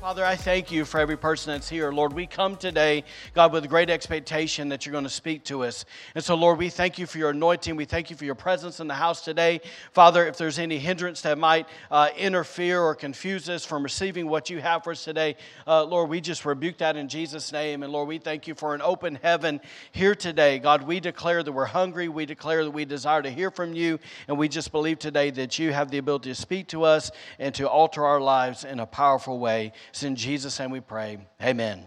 Father, I thank you for every person that's here. Lord, we come today, God, with great expectation that you're going to speak to us. And so, Lord, we thank you for your anointing. We thank you for your presence in the house today. Father, if there's any hindrance that might uh, interfere or confuse us from receiving what you have for us today, uh, Lord, we just rebuke that in Jesus' name. And Lord, we thank you for an open heaven here today. God, we declare that we're hungry. We declare that we desire to hear from you. And we just believe today that you have the ability to speak to us and to alter our lives in a powerful way. It's in Jesus' name we pray. Amen.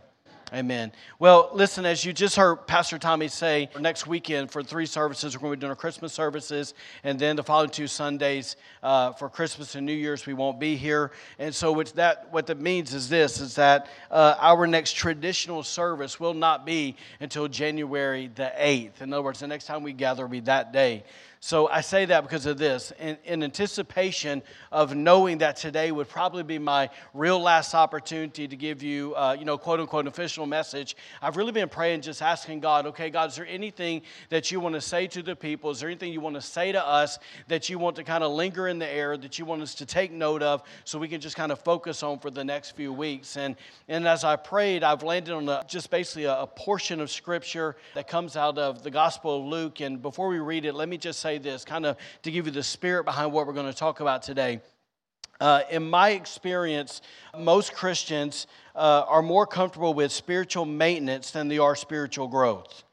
Amen. Well, listen, as you just heard Pastor Tommy say, next weekend for three services, we're going to be doing our Christmas services, and then the following two Sundays uh, for Christmas and New Year's, we won't be here. And so, what that what that means is this: is that uh, our next traditional service will not be until January the eighth. In other words, the next time we gather will be that day. So I say that because of this. In, in, anticipation of knowing that today would probably be my real last opportunity to give you, uh, you know, quote unquote, official message, I've really been praying, just asking God, okay, God, is there anything that you want to say to the people? Is there anything you want to say to us that you want to kind of linger in the air, that you want us to take note of so we can just kind of focus on for the next few weeks? And, and as I prayed, I've landed on a, just basically a, a portion of scripture that comes out of the Gospel of Luke. And before we read it, let me just say, say this, kind of to give you the spirit behind what we're going to talk about today. Uh, in my experience, most Christians uh, are more comfortable with spiritual maintenance than they are spiritual growth.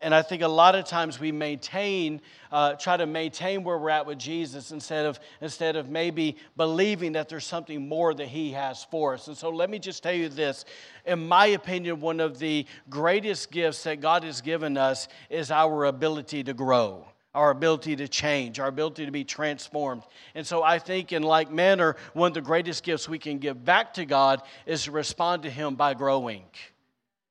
And I think a lot of times we maintain, uh, try to maintain where we're at with Jesus instead of, instead of maybe believing that there's something more that He has for us. And so let me just tell you this. In my opinion, one of the greatest gifts that God has given us is our ability to grow our ability to change, our ability to be transformed. And so I think, in like manner, one of the greatest gifts we can give back to God is to respond to Him by growing.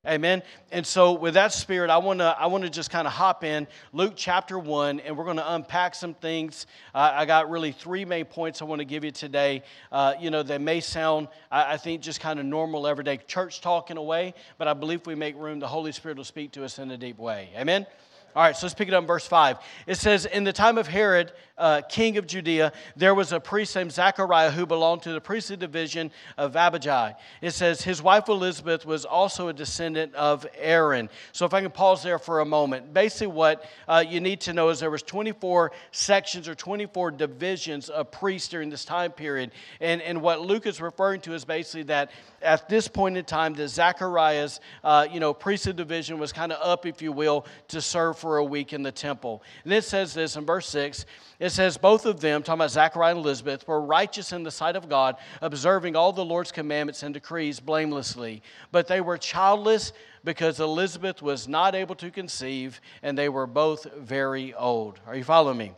Amen. And so, with that spirit, I want to I want to just kind of hop in Luke chapter one, and we're going to unpack some things. Uh, I got really three main points I want to give you today. Uh, you know, they may sound, I, I think, just kind of normal everyday church talk in a way, but I believe we make room, the Holy Spirit will speak to us in a deep way. Amen. All right, so let's pick it up in verse 5. It says, In the time of Herod, uh, king of Judea, there was a priest named Zachariah who belonged to the priestly division of Abijah. It says, His wife Elizabeth was also a descendant of Aaron. So if I can pause there for a moment. Basically, what uh, you need to know is there was 24 sections or 24 divisions of priests during this time period. And, and what Luke is referring to is basically that at this point in time, that Zachariah's uh, you know, priestly division was kind of up, if you will, to serve for a week in the temple. And it says this in verse 6 it says, Both of them, talking about Zachariah and Elizabeth, were righteous in the sight of God, observing all the Lord's commandments and decrees blamelessly. But they were childless because Elizabeth was not able to conceive, and they were both very old. Are you following me?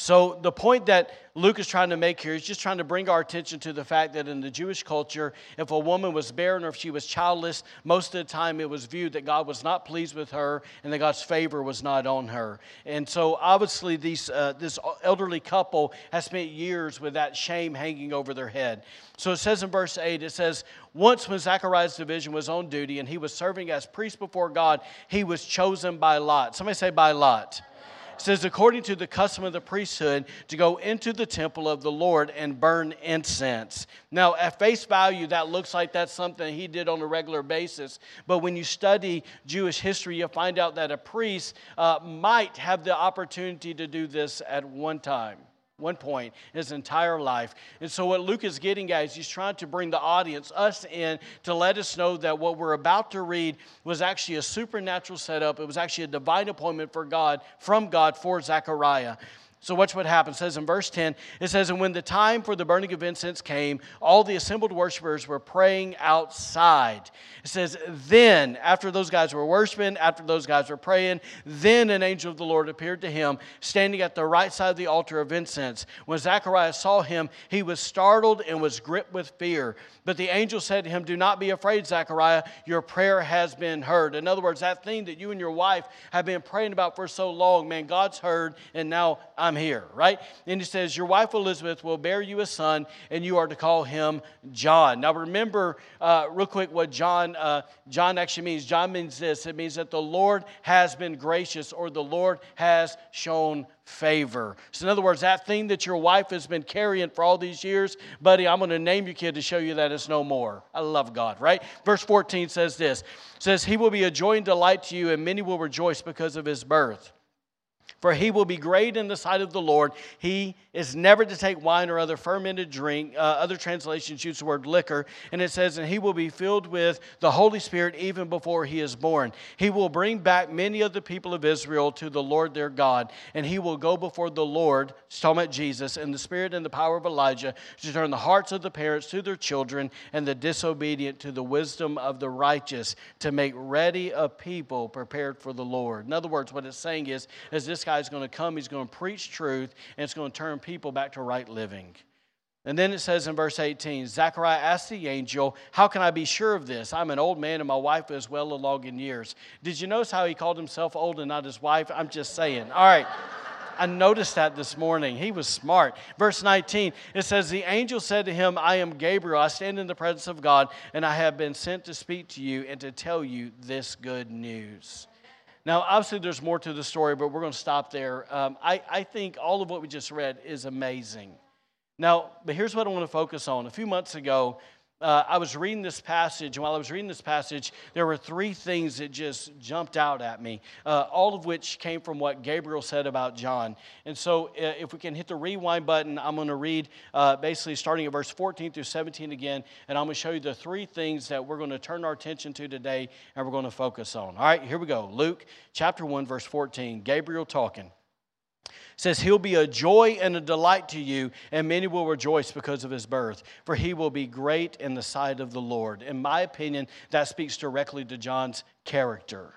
So, the point that Luke is trying to make here is just trying to bring our attention to the fact that in the Jewish culture, if a woman was barren or if she was childless, most of the time it was viewed that God was not pleased with her and that God's favor was not on her. And so, obviously, these, uh, this elderly couple has spent years with that shame hanging over their head. So, it says in verse 8, it says, Once when Zachariah's division was on duty and he was serving as priest before God, he was chosen by Lot. Somebody say, by Lot says, according to the custom of the priesthood, to go into the temple of the Lord and burn incense. Now, at face value, that looks like that's something he did on a regular basis. But when you study Jewish history, you find out that a priest uh, might have the opportunity to do this at one time one point in his entire life. And so, what Luke is getting at is he's trying to bring the audience, us in, to let us know that what we're about to read was actually a supernatural setup. It was actually a divine appointment for God, from God for Zechariah. So, watch what happens. It says in verse 10, it says, And when the time for the burning of incense came, all the assembled worshipers were praying outside. It says, Then, after those guys were worshiping, after those guys were praying, then an angel of the Lord appeared to him, standing at the right side of the altar of incense. When Zacharias saw him, he was startled and was gripped with fear. But the angel said to him, Do not be afraid, Zechariah. Your prayer has been heard. In other words, that thing that you and your wife have been praying about for so long, man, God's heard, and now I'm here, right? And he says, Your wife Elizabeth will bear you a son, and you are to call him John. Now, remember, uh, real quick, what John, uh, John actually means. John means this it means that the Lord has been gracious, or the Lord has shown favor. So, in other words, that thing that your wife has been carrying for all these years, buddy, I'm going to name your kid to show you that it's no more. I love God, right? Verse 14 says this says, He will be a joy and delight to you, and many will rejoice because of his birth. For he will be great in the sight of the Lord. He is never to take wine or other fermented drink. Uh, other translations use the word liquor. And it says, and he will be filled with the Holy Spirit even before he is born. He will bring back many of the people of Israel to the Lord their God. And he will go before the Lord, talking about Jesus, in the spirit and the power of Elijah, to turn the hearts of the parents to their children and the disobedient to the wisdom of the righteous, to make ready a people prepared for the Lord. In other words, what it's saying is, is this guy is going to come, he's going to preach truth, and it's going to turn people back to right living. And then it says in verse 18 Zechariah asked the angel, How can I be sure of this? I'm an old man and my wife is well along in years. Did you notice how he called himself old and not his wife? I'm just saying. All right. I noticed that this morning. He was smart. Verse 19, it says, The angel said to him, I am Gabriel. I stand in the presence of God, and I have been sent to speak to you and to tell you this good news. Now, obviously, there's more to the story, but we're going to stop there. Um, I, I think all of what we just read is amazing. Now, but here's what I want to focus on. A few months ago, uh, I was reading this passage, and while I was reading this passage, there were three things that just jumped out at me, uh, all of which came from what Gabriel said about John. And so, uh, if we can hit the rewind button, I'm going to read uh, basically starting at verse 14 through 17 again, and I'm going to show you the three things that we're going to turn our attention to today and we're going to focus on. All right, here we go. Luke chapter 1, verse 14. Gabriel talking says he'll be a joy and a delight to you and many will rejoice because of his birth for he will be great in the sight of the lord in my opinion that speaks directly to john's character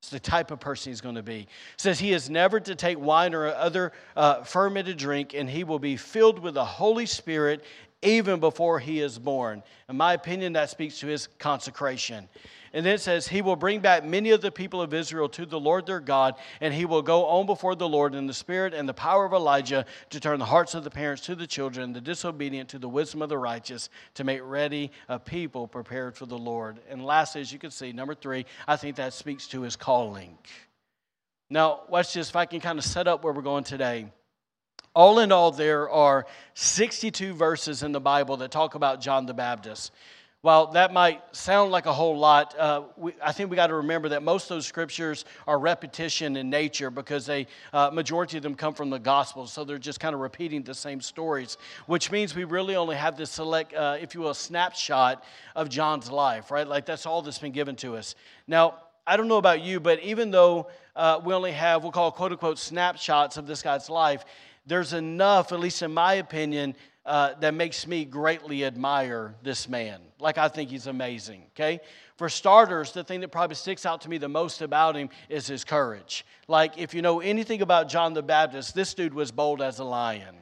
it's the type of person he's going to be. Says he is never to take wine or other uh, fermented drink, and he will be filled with the Holy Spirit even before he is born. In my opinion, that speaks to his consecration. And then it says, He will bring back many of the people of Israel to the Lord their God, and he will go on before the Lord in the spirit and the power of Elijah to turn the hearts of the parents to the children, the disobedient to the wisdom of the righteous, to make ready a people prepared for the Lord. And lastly, as you can see, number three, I think that speaks to his calling. Now, watch this, if I can kind of set up where we're going today. All in all, there are 62 verses in the Bible that talk about John the Baptist. While that might sound like a whole lot, uh, we, I think we got to remember that most of those scriptures are repetition in nature because they uh, majority of them come from the Gospels, so they're just kind of repeating the same stories. Which means we really only have this select, uh, if you will, snapshot of John's life, right? Like that's all that's been given to us. Now, I don't know about you, but even though uh, we only have what we'll call quote unquote snapshots of this guy's life, there's enough, at least in my opinion, uh, that makes me greatly admire this man. Like, I think he's amazing, okay? For starters, the thing that probably sticks out to me the most about him is his courage. Like, if you know anything about John the Baptist, this dude was bold as a lion.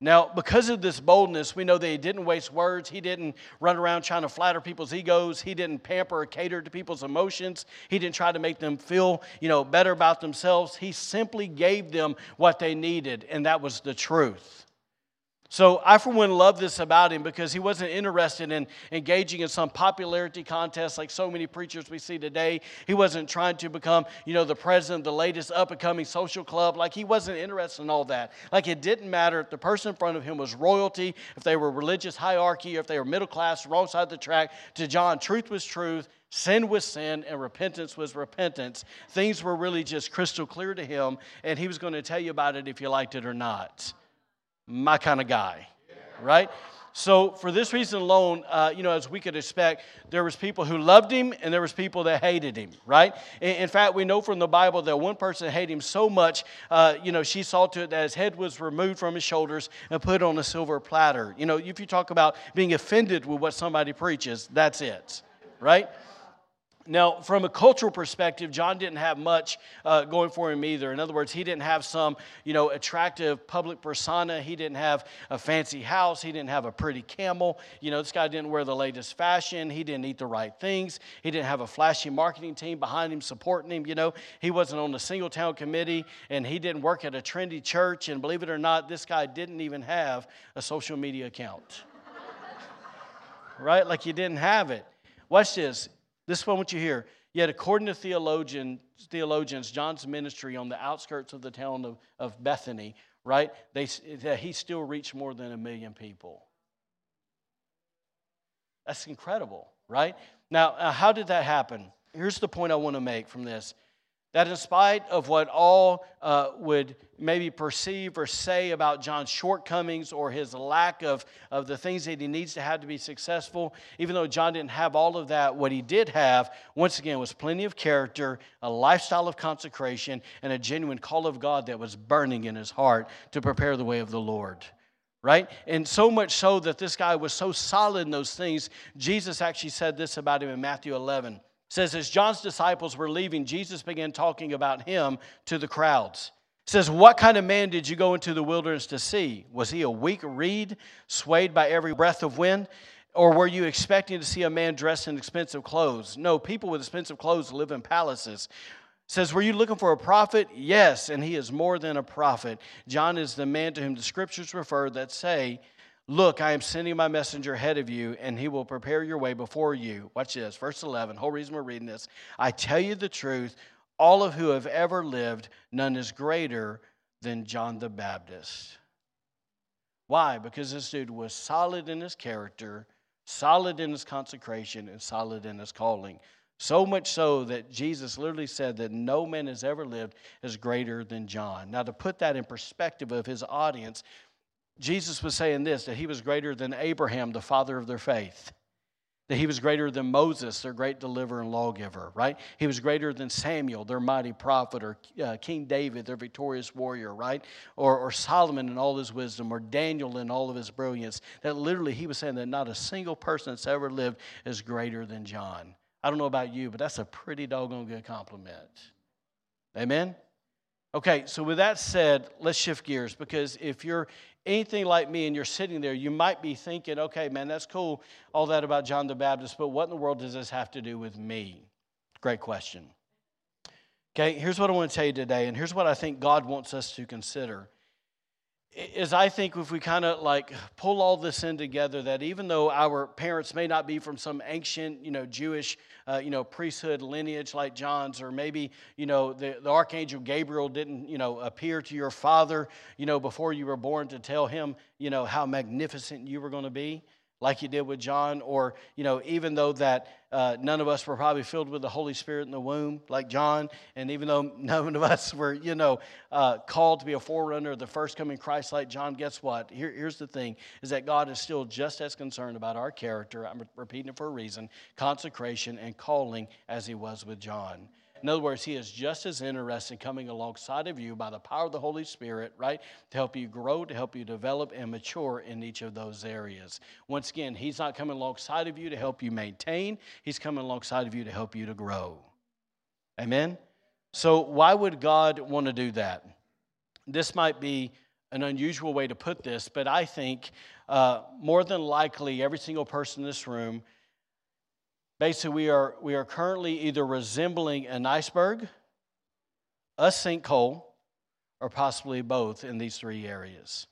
Now, because of this boldness, we know that he didn't waste words. He didn't run around trying to flatter people's egos. He didn't pamper or cater to people's emotions. He didn't try to make them feel, you know, better about themselves. He simply gave them what they needed, and that was the truth. So I, for one, love this about him because he wasn't interested in engaging in some popularity contest like so many preachers we see today. He wasn't trying to become, you know, the president of the latest up and coming social club. Like he wasn't interested in all that. Like it didn't matter if the person in front of him was royalty, if they were religious hierarchy, if they were middle class, wrong side of the track. To John, truth was truth, Sin was sin and repentance was repentance. Things were really just crystal clear to him, and he was going to tell you about it if you liked it or not my kind of guy, right? So for this reason alone, uh, you know, as we could expect, there was people who loved him and there was people that hated him, right? In, in fact, we know from the Bible that one person hated him so much, uh, you know, she saw to it that his head was removed from his shoulders and put on a silver platter. You know, if you talk about being offended with what somebody preaches, that's it, right? Now, from a cultural perspective, John didn't have much uh, going for him either. In other words, he didn't have some, you know, attractive public persona. He didn't have a fancy house. He didn't have a pretty camel. You know, this guy didn't wear the latest fashion. He didn't eat the right things. He didn't have a flashy marketing team behind him supporting him. You know, he wasn't on the single town committee, and he didn't work at a trendy church. And believe it or not, this guy didn't even have a social media account. right? Like he didn't have it. Watch this. This is what you hear. Yet, according to theologian, theologians, John's ministry on the outskirts of the town of, of Bethany, right, they, he still reached more than a million people. That's incredible, right? Now, uh, how did that happen? Here's the point I want to make from this that in spite of what all uh, would maybe perceive or say about John's shortcomings or his lack of, of the things that he needs to have to be successful, even though John didn't have all of that, what he did have, once again, was plenty of character, a lifestyle of consecration, and a genuine call of God that was burning in his heart to prepare the way of the Lord right? And so much so that this guy was so solid in those things, Jesus actually said this about him in Matthew 11 says as John's disciples were leaving, Jesus began talking about him to the crowds. says, What kind of man did you go into the wilderness to see? Was he a weak reed, swayed by every breath of wind? Or were you expecting to see a man dressed in expensive clothes? No, people with expensive clothes live in palaces. says, Were you looking for a prophet? Yes, and he is more than a prophet. John is the man to whom the scriptures refer that say, Look, I am sending my messenger ahead of you, and he will prepare your way before you. Watch this, verse 11. Whole reason we're reading this. I tell you the truth, all of who have ever lived, none is greater than John the Baptist. Why? Because this dude was solid in his character, solid in his consecration, and solid in his calling. So much so that Jesus literally said that no man has ever lived as greater than John. Now, to put that in perspective of his audience, Jesus was saying this that he was greater than Abraham, the father of their faith. That he was greater than Moses, their great deliverer and lawgiver, right? He was greater than Samuel, their mighty prophet, or uh, King David, their victorious warrior, right? Or, or Solomon in all his wisdom, or Daniel in all of his brilliance. That literally, he was saying that not a single person that's ever lived is greater than John. I don't know about you, but that's a pretty doggone good compliment. Amen? Okay, so with that said, let's shift gears because if you're anything like me and you're sitting there, you might be thinking, okay, man, that's cool, all that about John the Baptist, but what in the world does this have to do with me? Great question. Okay, here's what I want to tell you today, and here's what I think God wants us to consider is I think if we kind of like pull all this in together, that even though our parents may not be from some ancient, you know, Jewish, uh, you know, priesthood lineage like John's, or maybe, you know, the, the archangel Gabriel didn't, you know, appear to your father, you know, before you were born to tell him, you know, how magnificent you were going to be like you did with John, or, you know, even though that uh, none of us were probably filled with the Holy Spirit in the womb like John, and even though none of us were, you know, uh, called to be a forerunner of the first coming Christ like John, guess what? Here, here's the thing, is that God is still just as concerned about our character, I'm repeating it for a reason, consecration and calling as he was with John. In other words, He is just as interested in coming alongside of you by the power of the Holy Spirit, right? To help you grow, to help you develop and mature in each of those areas. Once again, He's not coming alongside of you to help you maintain, He's coming alongside of you to help you to grow. Amen? So, why would God want to do that? This might be an unusual way to put this, but I think uh, more than likely every single person in this room Basically, we are, we are currently either resembling an iceberg, a sinkhole, or possibly both in these three areas.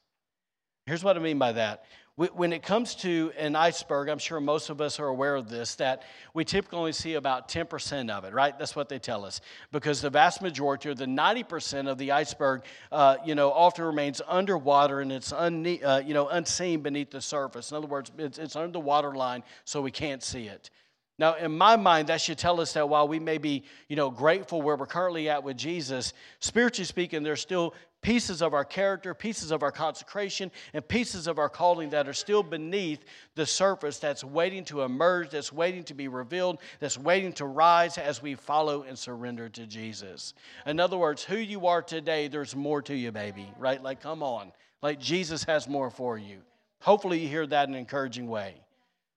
Here's what I mean by that. When it comes to an iceberg, I'm sure most of us are aware of this, that we typically only see about 10% of it, right? That's what they tell us. Because the vast majority, or the 90% of the iceberg, uh, you know, often remains underwater and it's un, uh, you know, unseen beneath the surface. In other words, it's, it's under the water line, so we can't see it. Now, in my mind, that should tell us that while we may be, you know, grateful where we're currently at with Jesus, spiritually speaking, there's still pieces of our character, pieces of our consecration, and pieces of our calling that are still beneath the surface that's waiting to emerge, that's waiting to be revealed, that's waiting to rise as we follow and surrender to Jesus. In other words, who you are today, there's more to you, baby, right? Like, come on. Like, Jesus has more for you. Hopefully, you hear that in an encouraging way.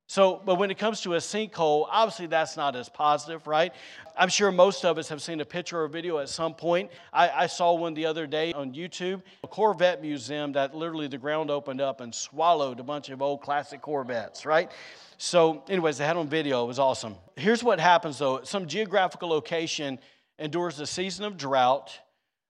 So, but when it comes to a sinkhole, obviously that's not as positive, right? I'm sure most of us have seen a picture or video at some point. I, I, saw one the other day on YouTube, a Corvette museum that literally the ground opened up and swallowed a bunch of old classic Corvettes, right? So, anyways, they had on video. It was awesome. Here's what happens though some geographical location endures a season of drought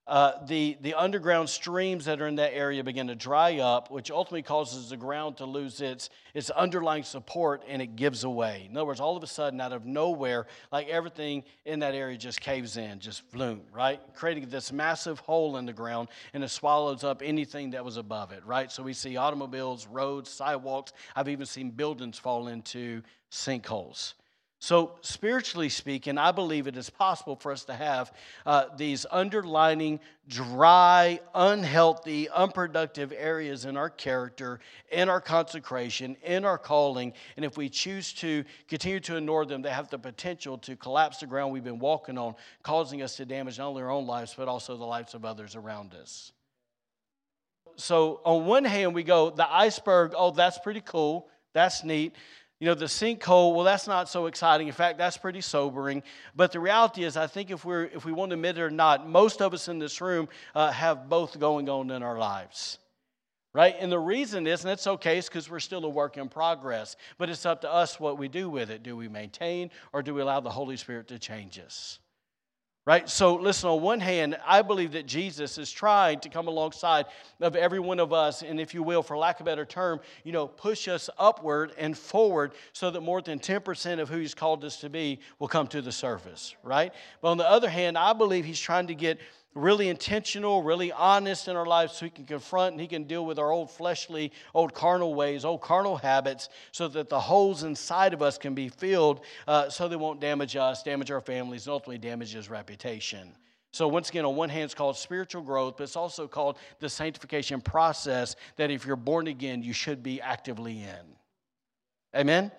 uh, the, the underground streams that are in that area begin to dry up, which ultimately causes the ground to lose its, its underlying support and it gives away. In other words, all of a sudden, out of nowhere, like everything in that area just caves in, just bloom, right? Creating this massive hole in the ground and it swallows up anything that was above it, right? So we see automobiles, roads, sidewalks. I've even seen buildings fall into sinkholes. So, spiritually speaking, I believe it is possible for us to have uh, these underlining, dry, unhealthy, unproductive areas in our character, in our consecration, in our calling. And if we choose to continue to ignore them, they have the potential to collapse the ground we've been walking on, causing us to damage not only our own lives, but also the lives of others around us. So, on one hand, we go, the iceberg, oh, that's pretty cool, that's neat. You know, the sinkhole, well, that's not so exciting. In fact, that's pretty sobering. But the reality is, I think if, we're, if we want to admit it or not, most of us in this room uh, have both going on in our lives. Right? And the reason is, and it's okay, is because we're still a work in progress. But it's up to us what we do with it. Do we maintain or do we allow the Holy Spirit to change us? Right? So, listen, on one hand, I believe that Jesus is trying to come alongside of every one of us, and if you will, for lack of a better term, you know, push us upward and forward so that more than 10% of who He's called us to be will come to the surface, right? But on the other hand, I believe He's trying to get really intentional, really honest in our lives so he can confront and he can deal with our old fleshly, old carnal ways, old carnal habits, so that the holes inside of us can be filled uh, so they won't damage us, damage our families, and ultimately damage his reputation. So, once again, on one hand, it's called spiritual growth, but it's also called the sanctification process that if you're born again, you should be actively in. Amen?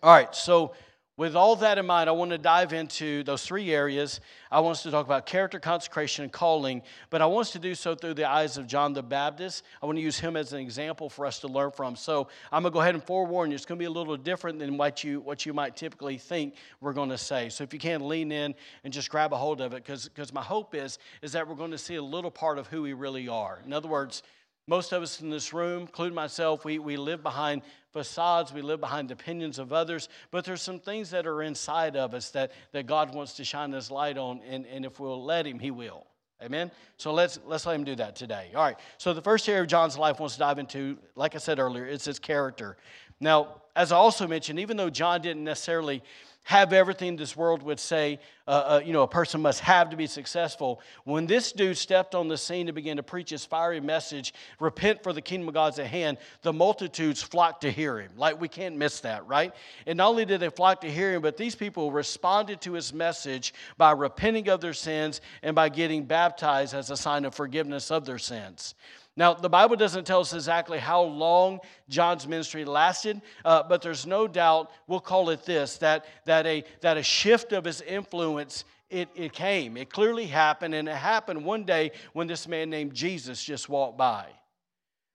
All right, so with all that in mind, I want to dive into those three areas. I want us to talk about character, consecration, and calling, but I want us to do so through the eyes of John the Baptist. I want to use him as an example for us to learn from. So I'm going to go ahead and forewarn you, it's going to be a little different than what you, what you might typically think we're going to say. So if you can, lean in and just grab a hold of it, because my hope is, is that we're going to see a little part of who we really are. In other words, most of us in this room, including myself, we, we live behind facades, we live behind opinions of others, but there's some things that are inside of us that, that God wants to shine His light on, and, and if we'll let Him, He will. Amen? So let's, let's let Him do that today. All right, so the first area of John's life wants to dive into, like I said earlier, it's his character. Now, as I also mentioned, even though John didn't necessarily have everything this world would say uh, uh, you know a person must have to be successful. When this dude stepped on the scene to begin to preach his fiery message repent for the kingdom of god's at hand the multitudes flocked to hear him. Like we can't miss that right? And not only did they flock to hear him but these people responded to his message by repenting of their sins and by getting baptized as a sign of forgiveness of their sins now, the Bible doesn't tell us exactly how long John's ministry lasted, uh, but there's no doubt, we'll call it this, that, that, a, that a shift of his influence it, it came. It clearly happened, and it happened one day when this man named Jesus just walked by.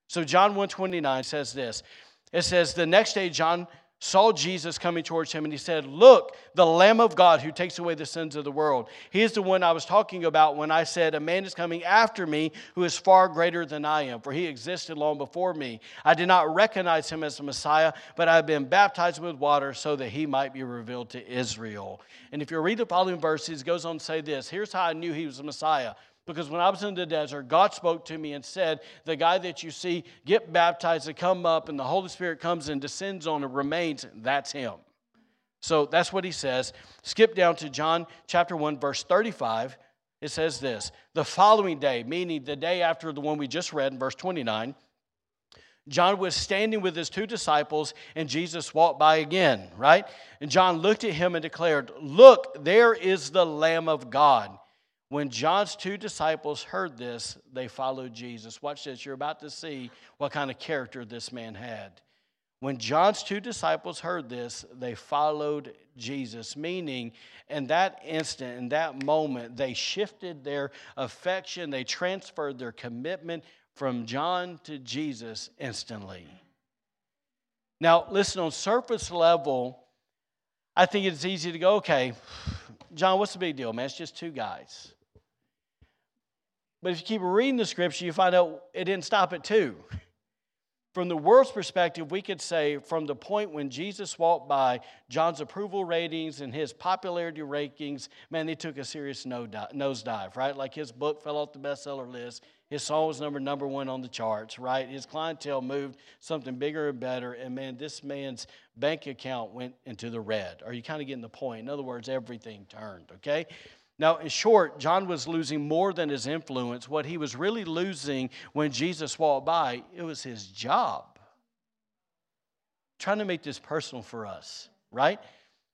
So John 129 says this. It says, The next day John saw Jesus coming towards him and he said, Look, the Lamb of God who takes away the sins of the world. He is the one I was talking about when I said, A man is coming after me who is far greater than I am, for he existed long before me. I did not recognize him as the Messiah, but I have been baptized with water so that he might be revealed to Israel. And if you read the following verses, it goes on to say this Here's how I knew he was the Messiah. Because when I was in the desert, God spoke to me and said, The guy that you see get baptized and come up, and the Holy Spirit comes and descends on and remains, that's him. So that's what he says. Skip down to John chapter 1, verse 35. It says this The following day, meaning the day after the one we just read in verse 29, John was standing with his two disciples, and Jesus walked by again, right? And John looked at him and declared, Look, there is the Lamb of God. When John's two disciples heard this, they followed Jesus. Watch this. You're about to see what kind of character this man had. When John's two disciples heard this, they followed Jesus, meaning in that instant, in that moment, they shifted their affection, they transferred their commitment from John to Jesus instantly. Now, listen, on surface level, I think it's easy to go, okay, John, what's the big deal, man? It's just two guys. But if you keep reading the scripture, you find out it didn't stop at two. From the world's perspective, we could say from the point when Jesus walked by, John's approval ratings and his popularity rankings, man, they took a serious nosedive, right? Like his book fell off the bestseller list. His song was number number one on the charts, right? His clientele moved something bigger and better, and man, this man's bank account went into the red. Are you kind of getting the point? In other words, everything turned, okay? Now, in short, John was losing more than his influence. What he was really losing when Jesus walked by, it was his job. trying to make this personal for us, right?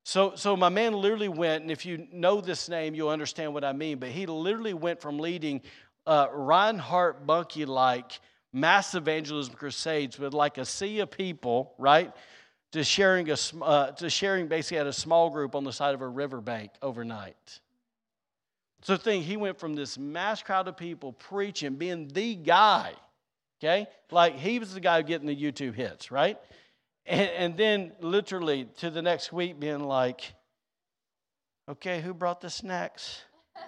So, so my man literally went, and if you know this name, you'll understand what I mean, but he literally went from leading uh, Reinhard Bonnke like mass evangelism crusades with like a sea of people, right? To sharing, a, uh, to sharing basically at a small group on the side of a riverbank overnight. So think he went from this mass crowd of people preaching, being the guy, okay? Like he was the guy getting the YouTube hits, right? And, and then literally to the next week being like, okay, who brought the snacks?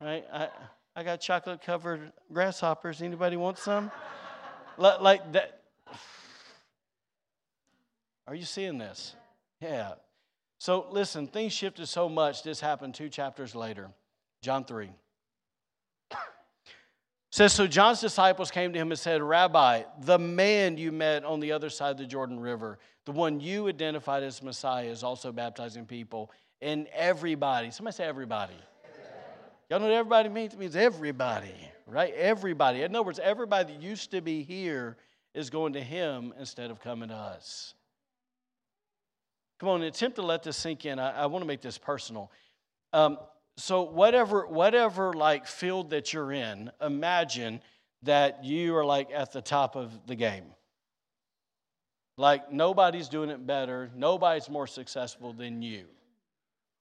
right? I, I got chocolate covered grasshoppers. Anybody want some? like that. Are you seeing this? Yeah. So listen, things shifted so much. This happened two chapters later. John 3. says so John's disciples came to him and said, "Rabbi, the man you met on the other side of the Jordan River, the one you identified as Messiah is also baptizing people, and everybody, somebody say everybody. Y'all know what everybody means? It means everybody, right? Everybody. In other words, everybody that used to be here is going to him instead of coming to us. Come on, attempt to let this sink in. I, I want to make this personal. Um, so whatever, whatever like field that you're in, imagine that you are like at the top of the game. Like nobody's doing it better, nobody's more successful than you.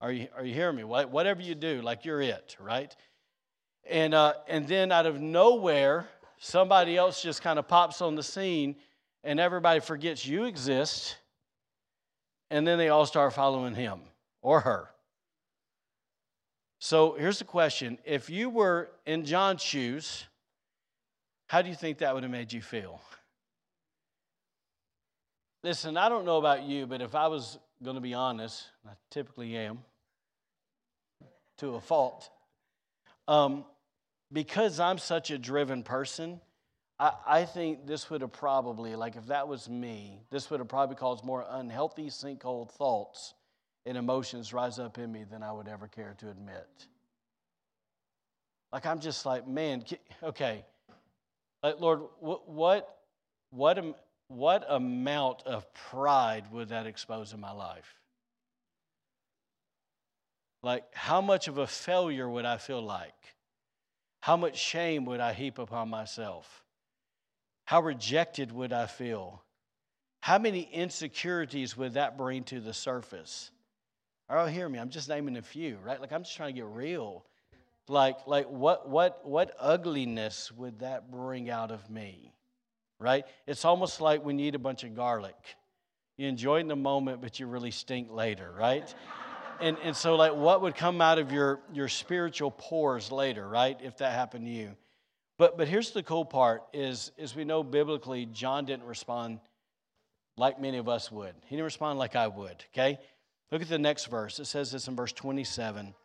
Are you, are you hearing me? Whatever you do, like you're it, right? And, uh, and then out of nowhere, somebody else just kind of pops on the scene and everybody forgets you exist and then they all start following him or her. So here's the question if you were in John's shoes, how do you think that would have made you feel? Listen, I don't know about you, but if I was going to be honest, I typically am to a fault, um, because I'm such a driven person, I, think this would have probably, like if that was me, this would have probably caused more unhealthy sinkhole thoughts and emotions rise up in me than I would ever care to admit. Like I'm just like, man, okay, like Lord, what what what, what amount of pride would that expose in my life? Like, how much of a failure would I feel like? How much shame would I heap upon myself? How rejected would I feel? How many insecurities would that bring to the surface? Oh, hear me. I'm just naming a few, right? Like I'm just trying to get real. Like, like what, what, what ugliness would that bring out of me? Right? It's almost like when you eat a bunch of garlic. You enjoy in the moment, but you really stink later, right? and, and so, like, what would come out of your, your spiritual pores later, right? If that happened to you. But, but here's the cool part is, is we know biblically John didn't respond like many of us would. He didn't respond like I would, okay? Look at the next verse. It says this in verse 27. It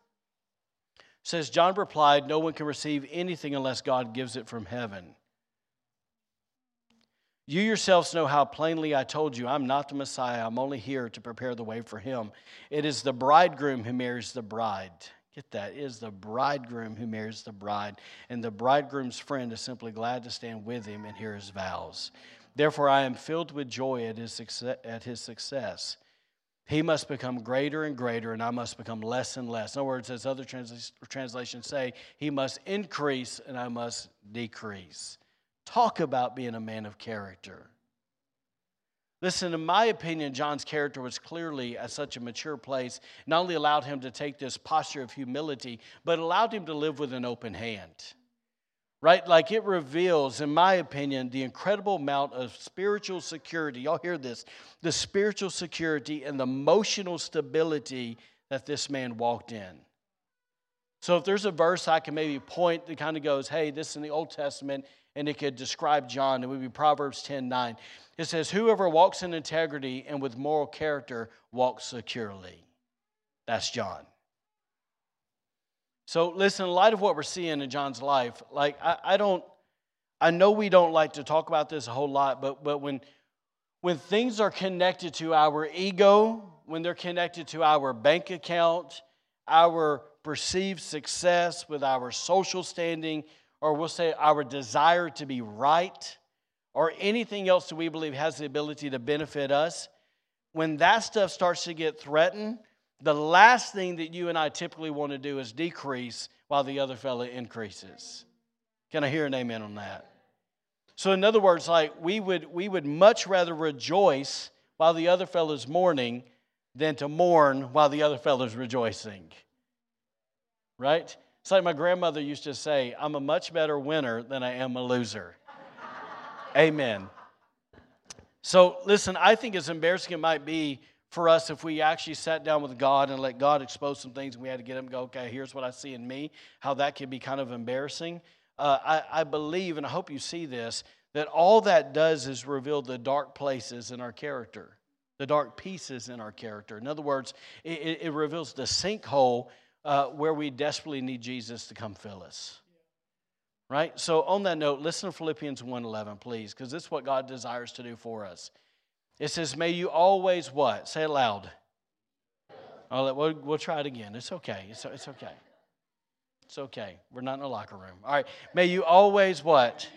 says, John replied, No one can receive anything unless God gives it from heaven. You yourselves know how plainly I told you, I'm not the Messiah. I'm only here to prepare the way for him. It is the bridegroom who marries the bride. Get that. It is the bridegroom who marries the bride, and the bridegroom's friend is simply glad to stand with him and hear his vows. Therefore, I am filled with joy at his success. At his success. he must become greater and greater, and I must become less and less. In other words, as other trans- translations say, he must increase and I must decrease. Talk about being a man of character. Listen, in my opinion, John's character was clearly at such a mature place, not only allowed him to take this posture of humility, but allowed him to live with an open hand right? Like it reveals, in my opinion, the incredible amount of spiritual security. Y'all hear this? The spiritual security and the emotional stability that this man walked in. So if there's a verse I can maybe point that kind of goes, hey, this is in the Old Testament, and it could describe John, it would be Proverbs 10 9. It says, Whoever walks in integrity and with moral character walks securely. That's John. So, listen, in light of what we're seeing in John's life, like, I, I don't, I know we don't like to talk about this a whole lot, but, but when, when things are connected to our ego, when they're connected to our bank account, our perceived success with our social standing, or we'll say our desire to be right, or anything else that we believe has the ability to benefit us, when that stuff starts to get threatened, the last thing that you and I typically want to do is decrease while the other fellow increases. Can I hear an amen on that? So, in other words, like we would, we would much rather rejoice while the other fellow's mourning than to mourn while the other fellow's rejoicing. Right? It's like my grandmother used to say, I'm a much better winner than I am a loser. Amen. So, listen, I think as embarrassing it might be for us if we actually sat down with God and let God expose some things and we had to get him and go, okay, here's what I see in me, how that can be kind of embarrassing. Uh, I, I believe, and I hope you see this, that all that does is reveal the dark places in our character, the dark pieces in our character. In other words, it, it reveals the sinkhole uh, where we desperately need Jesus to come fill us. Right? So on that note, listen to Philippians 1:11, please, because this is what God desires to do for us. It says, May you always what? Say it loud. Oh, we'll, we'll try it again. It's okay. It's, it's okay. It's okay. We're not in a locker room. All right. May you always what?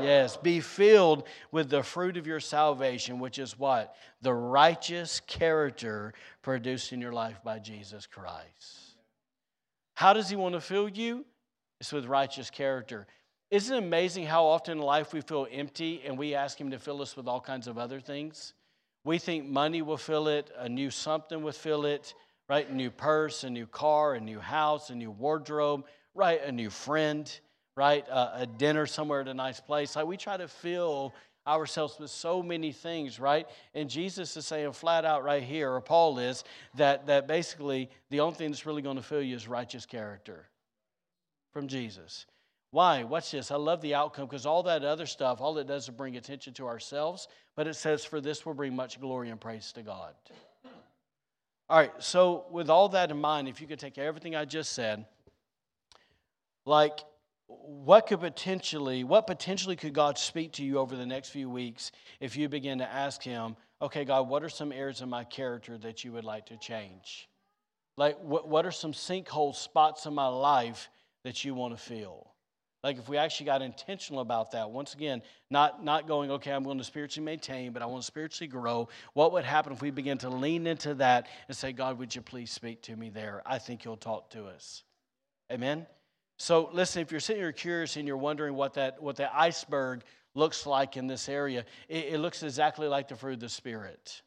Yes, be filled with the fruit of your salvation, which is what? The righteous character produced in your life by Jesus Christ. How does He want to fill you? It's with righteous character. Isn't it amazing how often in life we feel empty and we ask Him to fill us with all kinds of other things? We think money will fill it, a new something will fill it, right? A new purse, a new car, a new house, a new wardrobe, right? A new friend, right? Uh, a dinner somewhere at a nice place. Like we try to fill ourselves with so many things, right? And Jesus is saying flat out right here, or Paul is, that, that basically the only thing that's really going to fill you is righteous character from Jesus. Why? Watch this. I love the outcome because all that other stuff, all it does is bring attention to ourselves, but it says, For this will bring much glory and praise to God. All right, so with all that in mind, if you could take everything I just said, like what could potentially, what potentially could God speak to you over the next few weeks if you begin to ask Him, okay, God, what are some areas of my character that you would like to change? Like, what, what are some sinkhole spots in my life that you want to fill? Like if we actually got intentional about that, once again, not, not going, okay, I'm going to spiritually maintain, but I want to spiritually grow. What would happen if we begin to lean into that and say, God, would you please speak to me there? I think you'll talk to us. Amen? So listen, if you're sitting here curious and you're wondering what that what the iceberg looks like in this area, it, it looks exactly like the fruit of the Spirit.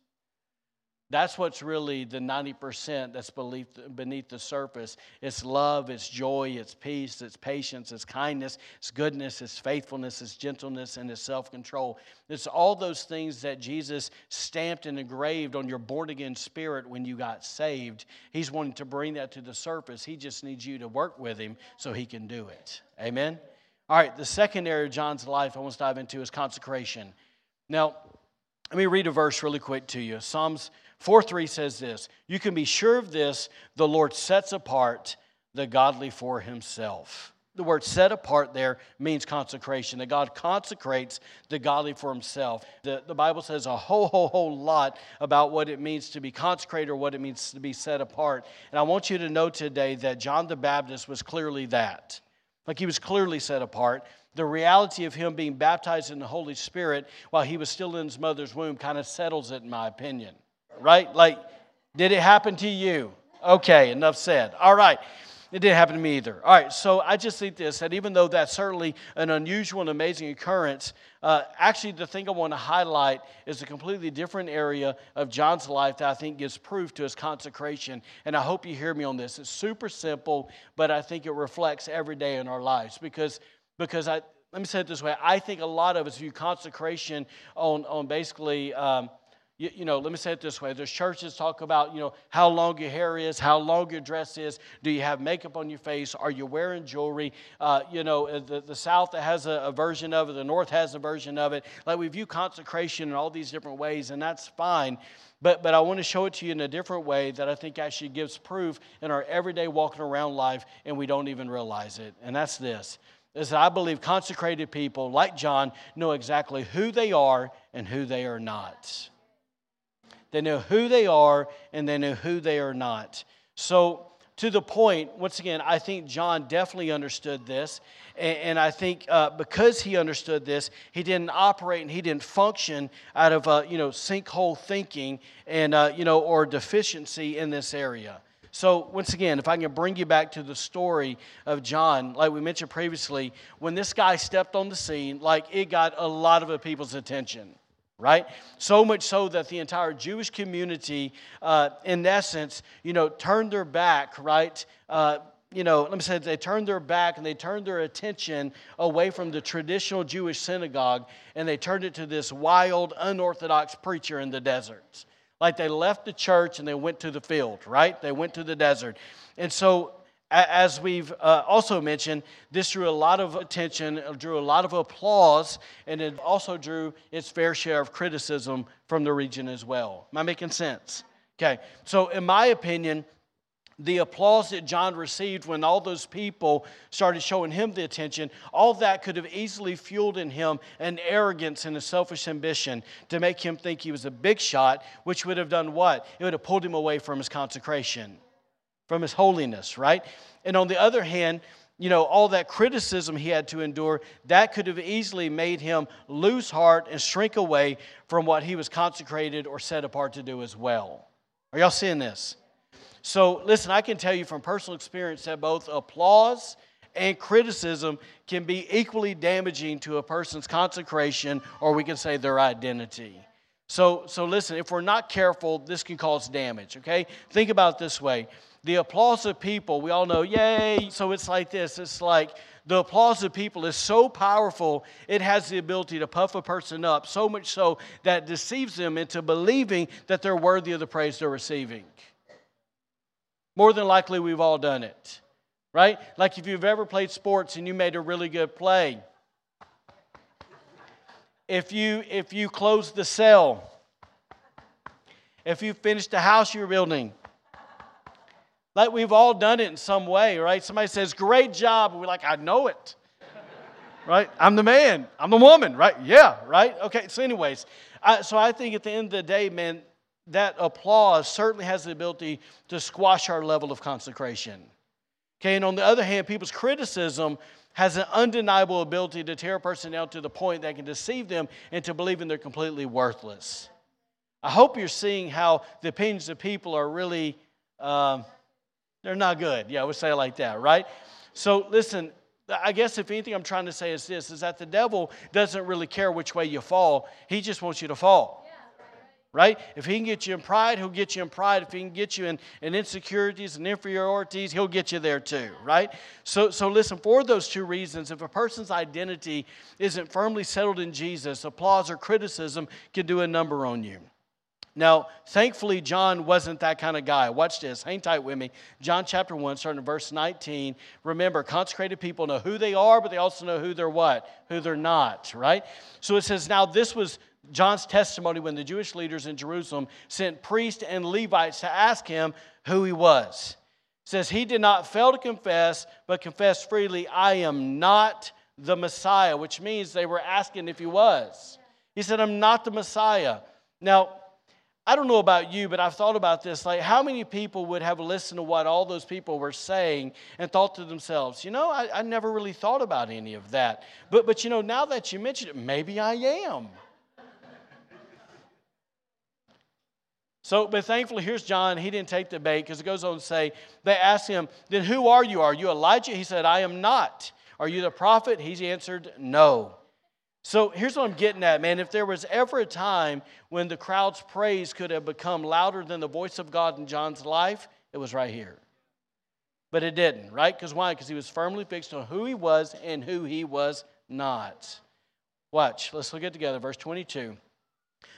That's what's really the 90% that's beneath the surface. It's love, it's joy, it's peace, it's patience, it's kindness, it's goodness, it's faithfulness, it's gentleness, and it's self control. It's all those things that Jesus stamped and engraved on your born again spirit when you got saved. He's wanting to bring that to the surface. He just needs you to work with Him so He can do it. Amen? All right, the second area of John's life I want to dive into is consecration. Now, let me read a verse really quick to you. Psalms 4 3 says this You can be sure of this, the Lord sets apart the godly for himself. The word set apart there means consecration, that God consecrates the godly for himself. The, the Bible says a whole, whole, whole lot about what it means to be consecrated or what it means to be set apart. And I want you to know today that John the Baptist was clearly that. Like he was clearly set apart. The reality of him being baptized in the Holy Spirit while he was still in his mother's womb kind of settles it, in my opinion. Right? Like, did it happen to you? Okay, enough said. All right. It didn't happen to me either. All right, so I just think this that even though that's certainly an unusual and amazing occurrence, uh, actually the thing I want to highlight is a completely different area of John's life that I think gives proof to his consecration. And I hope you hear me on this. It's super simple, but I think it reflects every day in our lives because because I let me say it this way. I think a lot of us view consecration on on basically. Um, you, you, know, let me say it this way. There's churches talk about, you know, how long your hair is, how long your dress is. Do you have makeup on your face? Are you wearing jewelry? Uh, you know, uh, the, the South has a, a, version of it, the North has a version of it. Like we view consecration in all these different ways, and that's fine. But, but I want to show it to you in a different way that I think actually gives proof in our everyday walking around life, and we don't even realize it. And that's this is that I believe consecrated people like John know exactly who they are and who they are not. They know who they are and they know who they are not. So, to the point, once again, I think John definitely understood this. And, and I think uh, because he understood this, he didn't operate and he didn't function out of, uh, you know, sinkhole thinking and, uh, you know, or deficiency in this area. So, once again, if I can bring you back to the story of John, like we mentioned previously, when this guy stepped on the scene, like it got a lot of people's attention right? So much so that the entire Jewish community, uh, in essence, you know, turned their back, right? Uh, you know, let me say they turned their back and they turned their attention away from the traditional Jewish synagogue and they turned it to this wild, unorthodox preacher in the desert. Like they left the church and they went to the field, right? They went to the desert. And so as we've uh, also mentioned, this drew a lot of attention, drew a lot of applause, and it also drew its fair share of criticism from the region as well. Am I making sense? Okay, so in my opinion, the applause that John received when all those people started showing him the attention, all that could have easily fueled in him an arrogance and a selfish ambition to make him think he was a big shot, which would have done what? It would have pulled him away from his consecration from his holiness, right? And on the other hand, you know, all that criticism he had to endure, that could have easily made him lose heart and shrink away from what he was consecrated or set apart to do as well. Are y'all seeing this? So, listen, I can tell you from personal experience that both applause and criticism can be equally damaging to a person's consecration, or we can say their identity. So, so listen, if we're not careful, this can cause damage, okay? Think about it this way the applause of people, we all know, yay. So it's like this it's like the applause of people is so powerful, it has the ability to puff a person up, so much so that deceives them into believing that they're worthy of the praise they're receiving. More than likely, we've all done it, right? Like if you've ever played sports and you made a really good play, if you if you closed the cell, if you finished the house you're building, like we've all done it in some way, right? Somebody says, Great job. And we're like, I know it. right? I'm the man. I'm the woman, right? Yeah, right? Okay, so, anyways, I, so I think at the end of the day, man, that applause certainly has the ability to squash our level of consecration. Okay, and on the other hand, people's criticism has an undeniable ability to tear a person down to the point that can deceive them into believing they're completely worthless. I hope you're seeing how the opinions of people are really. Um, they're not good. Yeah, we'll say it like that, right? So listen, I guess if anything I'm trying to say is this is that the devil doesn't really care which way you fall. He just wants you to fall. Right? If he can get you in pride, he'll get you in pride. If he can get you in, in insecurities and inferiorities, he'll get you there too, right? So, so listen, for those two reasons, if a person's identity isn't firmly settled in Jesus, applause or criticism can do a number on you. Now, thankfully, John wasn't that kind of guy. Watch this. Hang tight with me. John chapter 1, starting in verse 19. Remember, consecrated people know who they are, but they also know who they're what? Who they're not, right? So it says, Now this was John's testimony when the Jewish leaders in Jerusalem sent priests and Levites to ask him who he was. It says, He did not fail to confess, but confessed freely, I am not the Messiah, which means they were asking if he was. He said, I'm not the Messiah. Now, I don't know about you, but I've thought about this. Like, how many people would have listened to what all those people were saying and thought to themselves, you know, I, I never really thought about any of that. But, but, you know, now that you mention it, maybe I am. So, but thankfully, here's John. He didn't take the bait because it goes on to say, they asked him, Then who are you? Are you Elijah? He said, I am not. Are you the prophet? He answered, No. So here's what I'm getting at, man. If there was ever a time when the crowd's praise could have become louder than the voice of God in John's life, it was right here. But it didn't, right? Because why? Because he was firmly fixed on who he was and who he was not. Watch, let's look at together. Verse 22.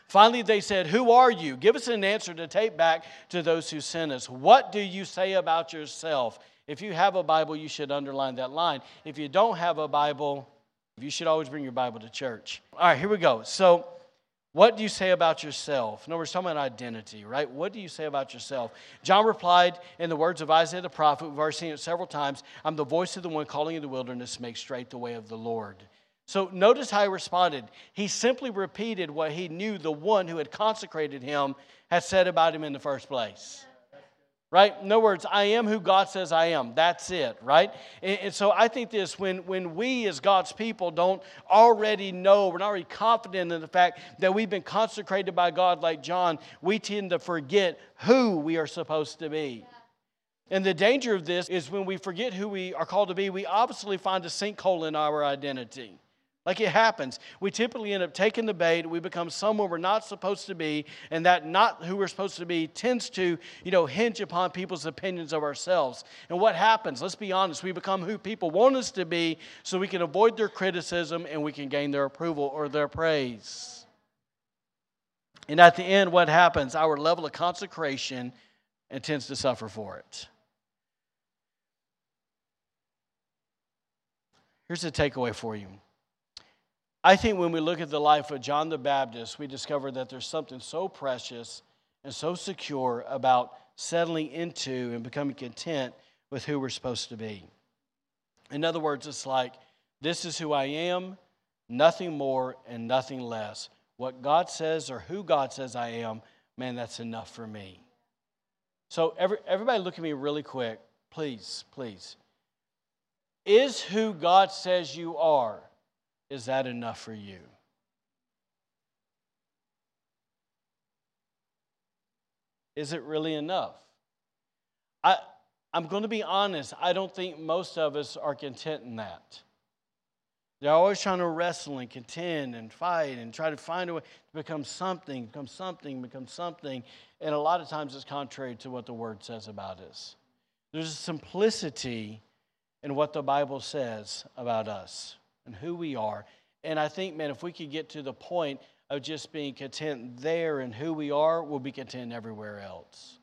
Finally, they said, Who are you? Give us an answer to take back to those who sent us. What do you say about yourself? If you have a Bible, you should underline that line. If you don't have a Bible, you should always bring your Bible to church. All right, here we go. So, what do you say about yourself? No, we're talking about identity, right? What do you say about yourself? John replied in the words of Isaiah the prophet, we've already seen it several times I'm the voice of the one calling in the wilderness, make straight the way of the Lord. So notice how he responded. He simply repeated what he knew the one who had consecrated him had said about him in the first place right? In other words, I am who God says I am. That's it, right? And, and, so I think this when, when we as God's people don't already know, we're not already confident in the fact that we've been consecrated by God like John, we tend to forget who we are supposed to be. And the danger of this is when we forget who we are called to be, we obviously find a sinkhole in our identity. Like it happens. We typically end up taking the bait, we become someone we're not supposed to be, and that not who we're supposed to be tends to, you know, hinge upon people's opinions of ourselves. And what happens? Let's be honest, we become who people want us to be so we can avoid their criticism and we can gain their approval or their praise. And at the end, what happens? Our level of consecration intends to suffer for it. Here's the takeaway for you. I think when we look at the life of John the Baptist, we discover that there's something so precious and so secure about settling into and becoming content with who we're supposed to be. In other words, it's like, this is who I am, nothing more and nothing less. What God says or who God says I am, man, that's enough for me. So, every, everybody, look at me really quick, please, please. Is who God says you are is that enough for you? Is it really enough? I, I'm going to be honest, I don't think most of us are content in that. They're always trying to wrestle and contend and fight and try to find a way to become something, become something, become something. And a lot of times it's contrary to what the Word says about us. There's a simplicity in what the Bible says about us and who we are. And I think, man, if we could get to the point of just being content there and who we are, we'll be content everywhere else.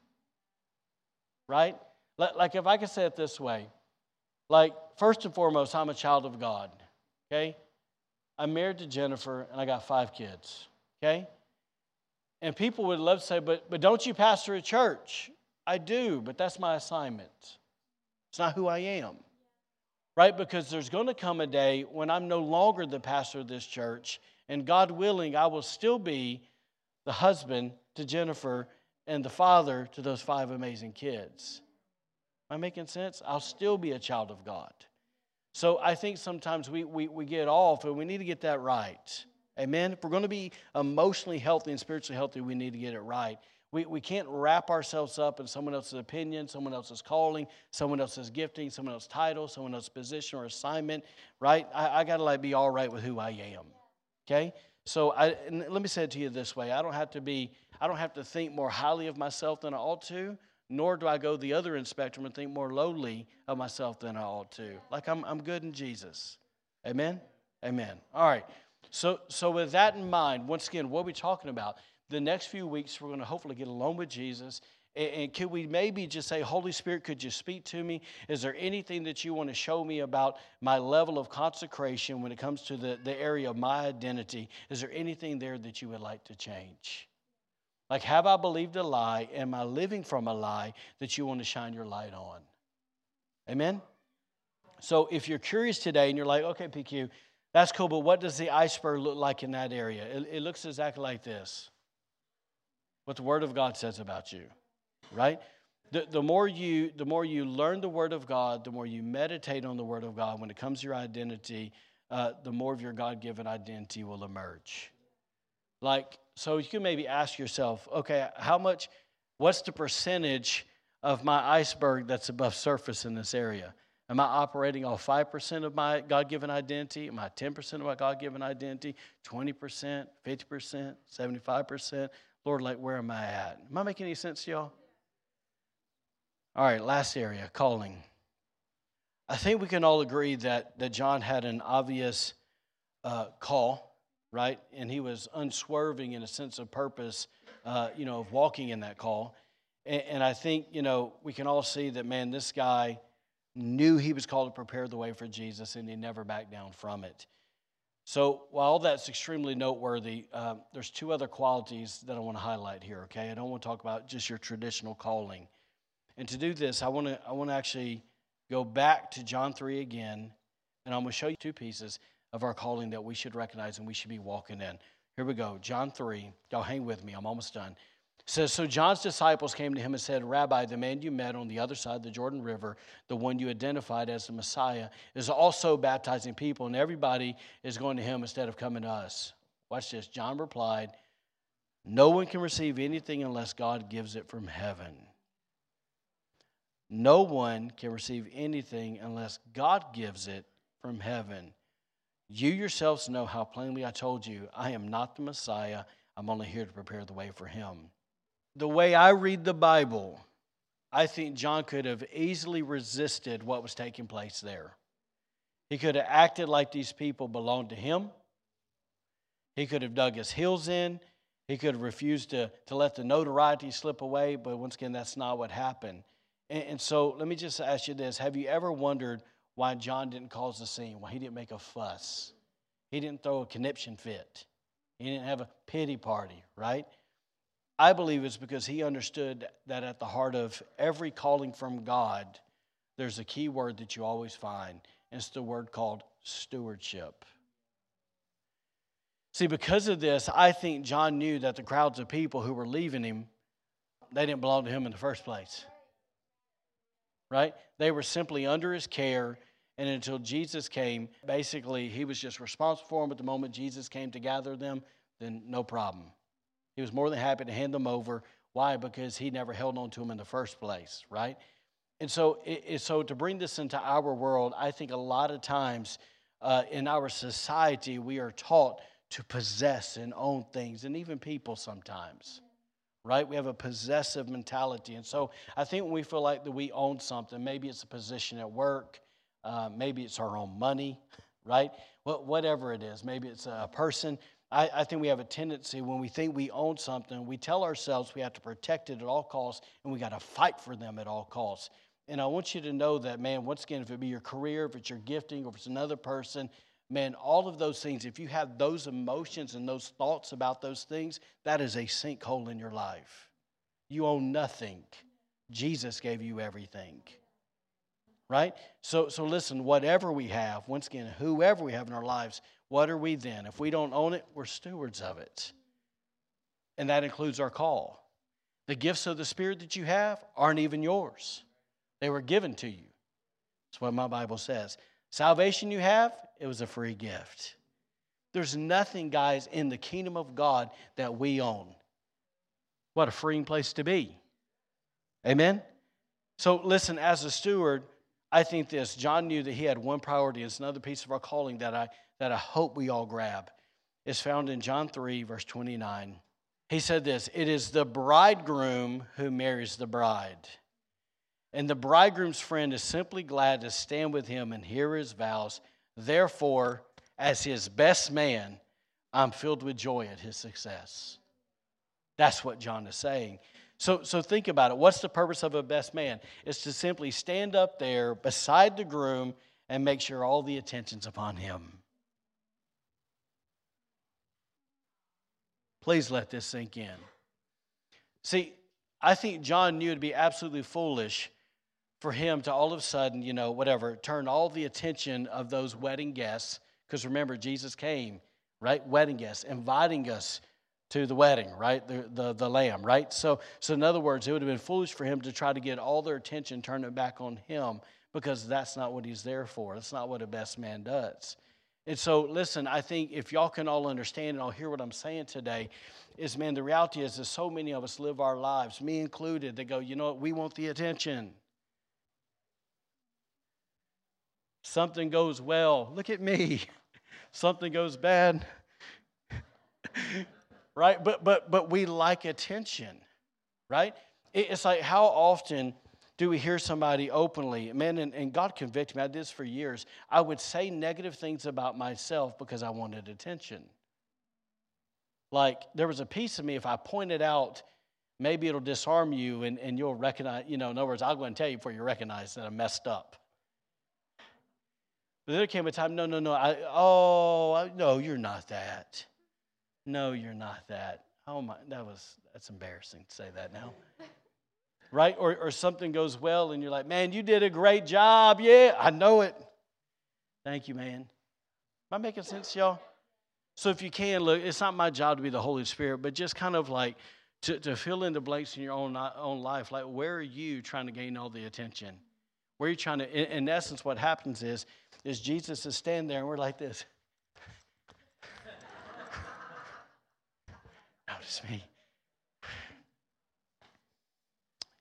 Right? Like, if I could say it this way like, first and foremost, I'm a child of God. Okay? I'm married to Jennifer and I got five kids. Okay? And people would love to say, but, but don't you pastor a church? I do, but that's my assignment. It's not who I am right? Because there's going to come a day when I'm no longer the pastor of this church, and God willing, I will still be the husband to Jennifer and the father to those five amazing kids. Am I making sense? I'll still be a child of God. So I think sometimes we, we, we get off and we need to get that right. Amen? If we're going to be emotionally healthy and spiritually healthy, we need to get it right. We, we can't wrap ourselves up in someone else's opinion, someone else's calling, someone else's gifting, someone else's title, someone else's position or assignment, right? I, I got to like be all right with who I am. Okay? So I, let me say it to you this way. I don't have to be, I don't have to think more highly of myself than I ought to, nor do I go the other end spectrum and think more lowly of myself than I ought to. Like I'm, I'm good in Jesus. Amen? Amen. All right. So, so with that in mind, once again, what are we talking about? The next few weeks, we're going to hopefully get along with Jesus. And, and could we maybe just say, Holy Spirit, could you speak to me? Is there anything that you want to show me about my level of consecration when it comes to the, the area of my identity? Is there anything there that you would like to change? Like, have I believed a lie? Am I living from a lie that you want to shine your light on? Amen? So, if you're curious today and you're like, okay, PQ, that's cool, but what does the iceberg look like in that area? It, it looks exactly like this what the Word of God says about you, right? The, the, more you, the more you learn the Word of God, the more you meditate on the Word of God, when it comes to your identity, uh, the more of your God given identity will emerge. Like, so you can maybe ask yourself, okay, how much, what's the percentage of my iceberg that's above surface in this area? Am I operating off 5% of my God given identity? Am I 10% of my God given identity? 20%, 50%, 75%? Lord, like, where am I at? Am I making any sense to y'all? All right, last area calling. I think we can all agree that, that John had an obvious uh, call, right? And he was unswerving in a sense of purpose, uh, you know, of walking in that call. And, and I think, you know, we can all see that, man, this guy knew he was called to prepare the way for Jesus, and he never backed down from it. So, while that's extremely noteworthy, uh, there's two other qualities that I want to highlight here. Okay, I don't want to talk about just your traditional calling. And to do this, I want to I want to actually go back to John three again, and I'm going to show you two pieces of our calling that we should recognize and we should be walking in. Here we go, John three. Y'all hang with me. I'm almost done says, So John's disciples came to him and said, Rabbi, the man you met on the other side of the Jordan River, the one you identified as the Messiah, is also baptizing people, and everybody is going to him instead of coming to us. Watch this. John replied, No one can receive anything unless God gives it from heaven. No one can receive anything unless God gives it from heaven. You yourselves know how plainly I told you, I am not the Messiah. I'm only here to prepare the way for him the way I read the Bible, I think John could have easily resisted what was taking place there. He could have acted like these people belonged to him. He could have dug his heels in. He could have refused to, to let the notoriety slip away, but once again, that's not what happened. And, and so let me just ask you this Have you ever wondered why John didn't cause the scene, why he didn't make a fuss? He didn't throw a conniption fit, he didn't have a pity party, right? I believe it's because he understood that at the heart of every calling from God, there's a key word that you always find, and it's the word called stewardship. See, because of this, I think John knew that the crowds of people who were leaving him, they didn't belong to him in the first place. Right? They were simply under his care, and until Jesus came, basically, he was just responsible for them. But the moment Jesus came to gather them, then no problem. He was more than happy to hand them over. Why? Because he never held on to them in the first place, right? And so, it, so to bring this into our world, I think a lot of times uh, in our society, we are taught to possess and own things, and even people sometimes, right? We have a possessive mentality. And so I think when we feel like that we own something, maybe it's a position at work, uh, maybe it's our own money, right? Whatever it is, maybe it's a person, I, I, think we have a tendency when we think we own something, we tell ourselves we have to protect it at all costs and we got to fight for them at all costs. And I want you to know that, man, once again, if it be your career, if it's your gifting, or if it's another person, man, all of those things, if you have those emotions and those thoughts about those things, that is a sinkhole in your life. You own nothing. Jesus gave you everything. Right? So, so listen, whatever we have, once again, whoever we have in our lives, what are we then? If we don't own it, we're stewards of it. And that includes our call. The gifts of the Spirit that you have aren't even yours, they were given to you. That's what my Bible says. Salvation you have, it was a free gift. There's nothing, guys, in the kingdom of God that we own. What a freeing place to be. Amen? So, listen, as a steward, I think this John knew that he had one priority. It's another piece of our calling that I, that I hope we all grab. is found in John 3, verse 29. He said this It is the bridegroom who marries the bride. And the bridegroom's friend is simply glad to stand with him and hear his vows. Therefore, as his best man, I'm filled with joy at his success. That's what John is saying. So, so think about it. What's the purpose of a best man? It's to simply stand up there beside the groom and make sure all the attention's upon him. Please let this sink in. See, I think John knew it'd be absolutely foolish for him to all of a sudden, you know, whatever, turn all the attention of those wedding guests. Because remember, Jesus came, right? Wedding guests, inviting us to the wedding, right? The, the, the lamb, right? So, so, in other words, it would have been foolish for him to try to get all their attention, turn it back on him, because that's not what he's there for. That's not what a best man does. And so, listen, I think if y'all can all understand and all hear what I'm saying today, is man, the reality is that so many of us live our lives, me included, that go, you know what, we want the attention. Something goes well, look at me. Something goes bad. right? But but but we like attention, right? It's like how often do we hear somebody openly, man, and, and God convicted me, I did this for years. I would say negative things about myself because I wanted attention. Like there was a piece of me, if I pointed out, maybe it'll disarm you and, and you'll recognize, you know, in other words, I'll go and tell you before you recognize that I messed up. But then there came a time, no, no, no, I, oh, no, you're not that. No, you're not that. Oh my, that was, that's embarrassing to say that now right? Or, or something goes well and you're like, man, you did a great job. Yeah, I know it. Thank you, man. Am I making sense, y'all? So if you can, look, it's not my job to be the Holy Spirit, but just kind of like to, to fill in the blanks in your own, own life. Like, where are you trying to gain all the attention? Where are you trying to, in, in essence, what happens is, is Jesus is standing there and we're like this. Notice me.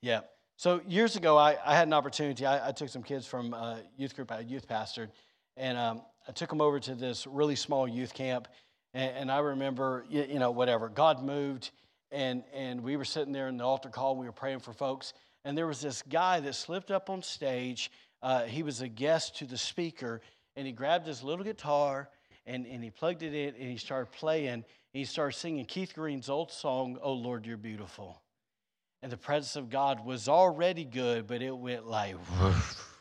Yeah. So years ago, I, I had an opportunity. I, I took some kids from a youth group, I youth pastored, and um, I took them over to this really small youth camp. And, and I remember, you, you, know, whatever, God moved, and, and we were sitting there in the altar call, we were praying for folks, and there was this guy that slipped up on stage. Uh, he was a guest to the speaker, and he grabbed his little guitar and, and he plugged it in and he started playing. And he started singing Keith Green's old song, Oh Lord, You're Beautiful and the presence of God was already good, but it went like, woof.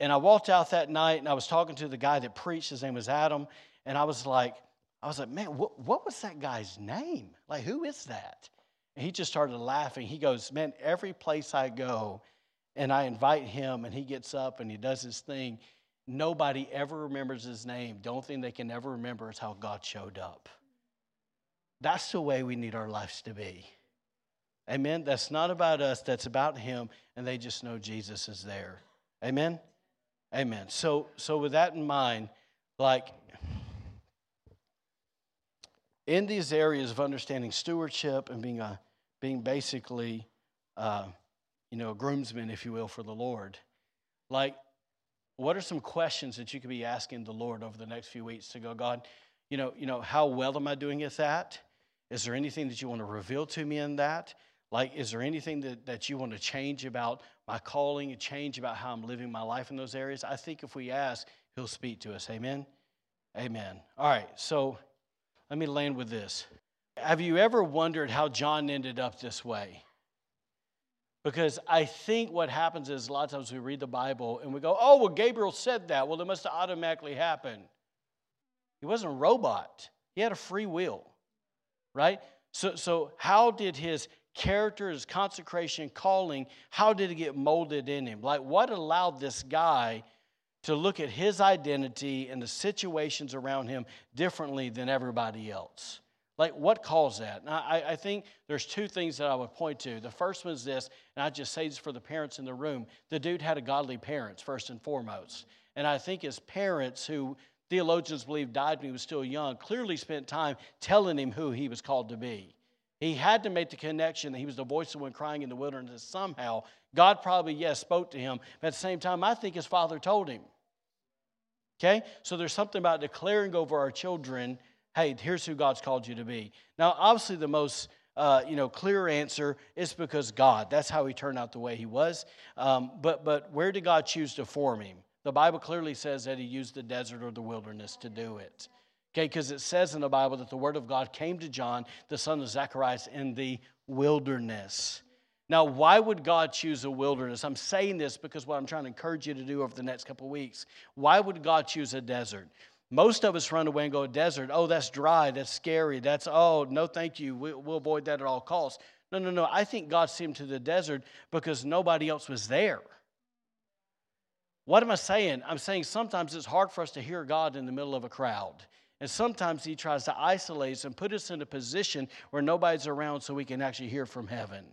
And I walked out that night and I was talking to the guy that preached. His name was Adam. And I was like, I was like, man, what, what was that guy's name? Like, who is that? And he just started laughing. He goes, man, every place I go and I invite him and he gets up and he does his thing, nobody ever remembers his name. The only thing they can ever remember is how God showed up. That's the way we need our lives to be. Amen. That's not about us, that's about him, and they just know Jesus is there. Amen. Amen. So so with that in mind, like in these areas of understanding stewardship and being a being basically uh, you know a groomsman, if you will, for the Lord, like what are some questions that you could be asking the Lord over the next few weeks to go, God, you know, you know, how well am I doing at that? Is there anything that you want to reveal to me in that? Like, is there anything that, that you want to change about my calling and change about how I'm living my life in those areas? I think if we ask, He'll speak to us. Amen? Amen. All right, so let me land with this. Have you ever wondered how John ended up this way? Because I think what happens is a lot of times we read the Bible and we go, oh, well, Gabriel said that. Well, it must have automatically happened. He wasn't a robot, he had a free will, right? So, so how did his character, his consecration, calling, how did it get molded in him? Like, what allowed this guy to look at his identity and the situations around him differently than everybody else? Like, what caused that? I, I think there's two things that I would point to. The first one is this, and I just say this for the parents in the room. The dude had a godly parents, first and foremost. And I think his parents, who theologians believe died when he was still young, clearly spent time telling him who he was called to be. He had to make the connection that he was the voice of one crying in the wilderness somehow. God probably, yes, spoke to him, but at the same time, I think his father told him. Okay? So there's something about declaring over our children, hey, here's who God's called you to be. Now, obviously, the most uh, you know, clear answer is because God. That's how he turned out the way he was. Um, but, but where did God choose to form him? The Bible clearly says that he used the desert or the wilderness to do it. Okay, because it says in the Bible that the word of God came to John, the son of Zacharias, in the wilderness. Now, why would God choose a wilderness? I'm saying this because what I'm trying to encourage you to do over the next couple weeks. Why would God choose a desert? Most of us run away and go, desert, oh, that's dry, that's scary, that's, oh, no, thank you, we, will avoid that at all costs. No, no, no. I think God sent him to the desert because nobody else was there. What am I saying? I'm saying sometimes it's hard for us to hear God in the middle of a crowd. And sometimes he tries to isolate us and put us in a position where nobody's around so we can actually hear from heaven.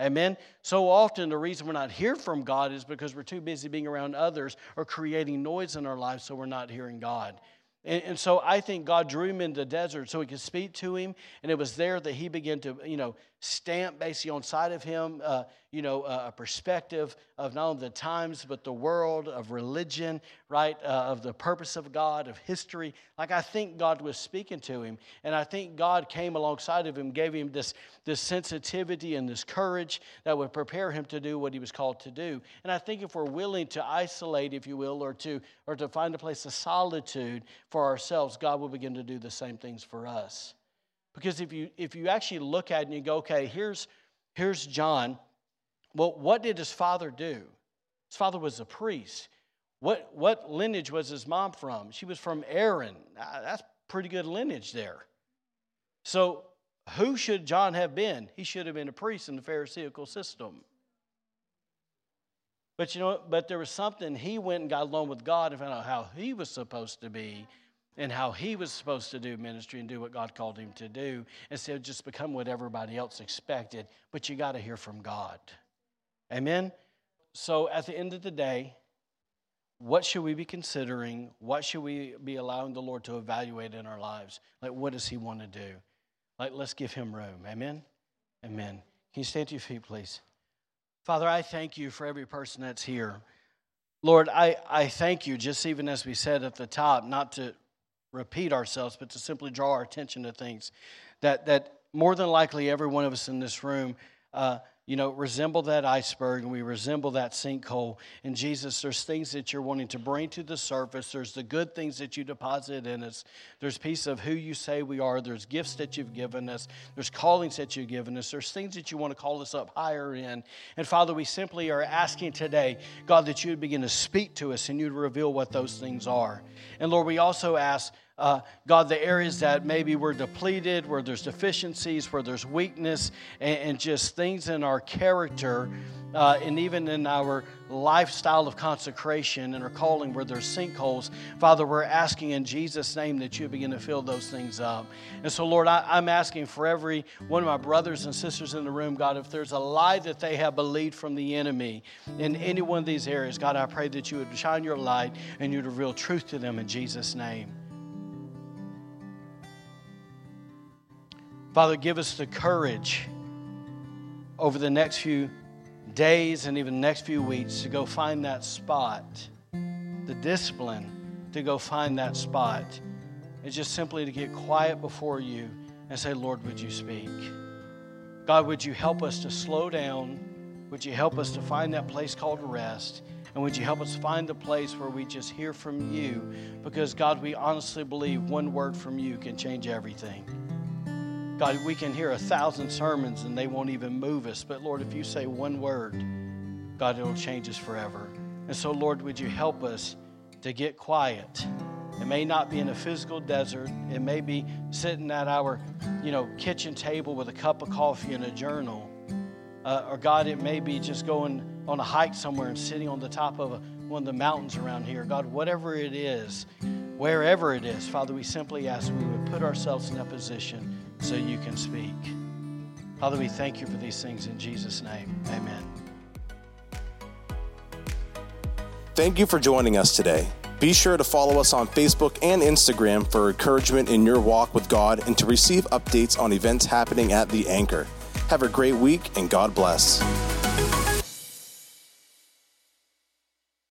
Amen. So often, the reason we're not hearing from God is because we're too busy being around others or creating noise in our lives, so we're not hearing God. And, and, so I think God drew him into the desert so he could speak to him. And it was there that he began to, you know, stamp basically on side of him, uh, you know, a perspective of not only the times, but the world, of religion, right, uh, of the purpose of God, of history. Like I think God was speaking to him. And I think God came alongside of him, gave him this, this sensitivity and this courage that would prepare him to do what he was called to do. And I think if we're willing to isolate, if you will, or to, or to find a place of solitude for ourselves, God will begin to do the same things for us. Because if you, if you actually look at it and you go, okay, here's, here's John. Well, what did his father do? His father was a priest. What, what lineage was his mom from? She was from Aaron. Ah, that's pretty good lineage there. So, who should John have been? He should have been a priest in the Pharisaical system. But you know, but there was something he went and got along with God and found out how he was supposed to be and how he was supposed to do ministry and do what God called him to do instead of just become what everybody else expected. But you got to hear from God. Amen? So at the end of the day, what should we be considering? What should we be allowing the Lord to evaluate in our lives? Like, what does He want to do? Like, let's give Him room. Amen? Amen. Can you stand to your feet, please? Father, I thank you for every person that's here. Lord, I, I thank you, just even as we said at the top, not to repeat ourselves, but to simply draw our attention to things that, that more than likely every one of us in this room, uh, you know, resemble that iceberg and we resemble that sinkhole. And Jesus, there's things that you're wanting to bring to the surface. There's the good things that you deposit in us. There's piece of who you say we are. There's gifts that you've given us. There's callings that you've given us. There's things that you want to call us up higher in. And Father, we simply are asking today, God, that you would begin to speak to us and you'd reveal what those things are. And Lord, we also ask uh, God, the areas that maybe we're depleted, where there's deficiencies, where there's weakness, and, and just things in our character, uh, and even in our lifestyle of consecration and our calling where there's sinkholes, Father, we're asking in Jesus' name that you begin to fill those things up. And so, Lord, I, I'm asking for every one of my brothers and sisters in the room, God, if there's a lie that they have believed from the enemy in any one of these areas, God, I pray that you would shine your light and you'd reveal truth to them in Jesus' name. Father, give us the courage over the next few days and even next few weeks to go find that spot, the discipline to go find that spot. It's just simply to get quiet before you and say, Lord, would you speak? God, would you help us to slow down? Would you help us to find that place called rest? And would you help us find the place where we just hear from you? Because, God, we honestly believe one word from you can change everything. God, we can hear a thousand sermons and they won't even move us. But Lord, if you say one word, God, it'll change us forever. And so, Lord, would you help us to get quiet? It may not be in a physical desert. It may be sitting at our, you know, kitchen table with a cup of coffee and a journal. Uh, or God, it may be just going on a hike somewhere and sitting on the top of a, one of the mountains around here. God, whatever it is, wherever it is, Father, we simply ask we would put ourselves in that position so you can speak. Father, we thank you for these things in Jesus' name. Amen. Thank you for joining us today. Be sure to follow us on Facebook and Instagram for encouragement in your walk with God and to receive updates on events happening at The Anchor. Have a great week and God bless.